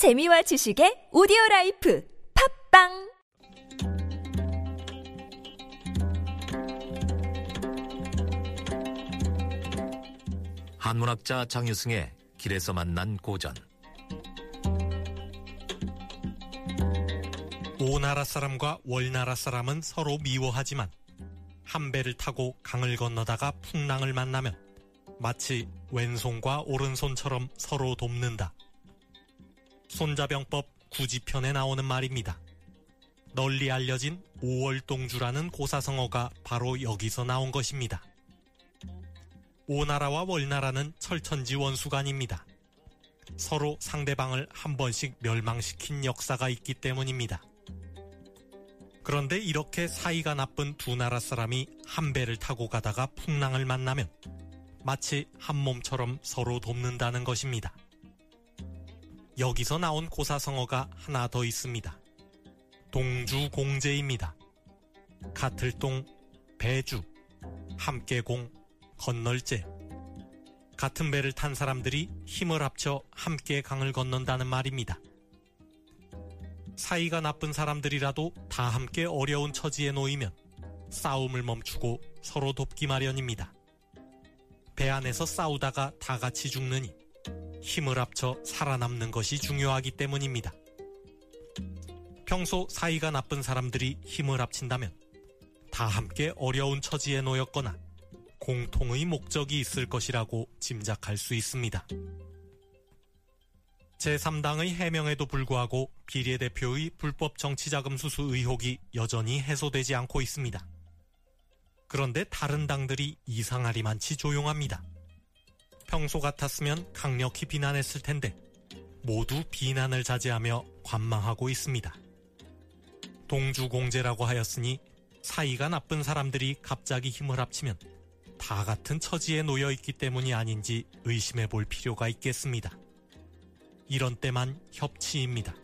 재미와 지식의 오디오 라이프 팟빵 한문학자 장유승의 길에서 만난 고전 오나라 사람과 월나라 사람은 서로 미워하지만 한 배를 타고 강을 건너다가 풍랑을 만나면 마치 왼손과 오른손처럼 서로 돕는다. 손자병법 구지편에 나오는 말입니다. 널리 알려진 오월동주라는 고사성어가 바로 여기서 나온 것입니다. 오나라와 월나라는 철천지 원수간입니다. 서로 상대방을 한 번씩 멸망시킨 역사가 있기 때문입니다. 그런데 이렇게 사이가 나쁜 두 나라 사람이 한 배를 타고 가다가 풍랑을 만나면 마치 한 몸처럼 서로 돕는다는 것입니다. 여기서 나온 고사성어가 하나 더 있습니다. 동주공제입니다. 같을 동, 배주, 함께공, 건널제. 같은 배를 탄 사람들이 힘을 합쳐 함께 강을 건넌다는 말입니다. 사이가 나쁜 사람들이라도 다 함께 어려운 처지에 놓이면 싸움을 멈추고 서로 돕기 마련입니다. 배 안에서 싸우다가 다 같이 죽느니 힘을 합쳐 살아남는 것이 중요하기 때문입니다. 평소 사이가 나쁜 사람들이 힘을 합친다면 다 함께 어려운 처지에 놓였거나 공통의 목적이 있을 것이라고 짐작할 수 있습니다. 제3당의 해명에도 불구하고 비례대표의 불법 정치자금 수수 의혹이 여전히 해소되지 않고 있습니다. 그런데 다른 당들이 이상하리만치 조용합니다. 평소 같았으면 강력히 비난했을 텐데 모두 비난을 자제하며 관망하고 있습니다. 동주공제라고 하였으니 사이가 나쁜 사람들이 갑자기 힘을 합치면 다 같은 처지에 놓여 있기 때문이 아닌지 의심해 볼 필요가 있겠습니다. 이런 때만 협치입니다.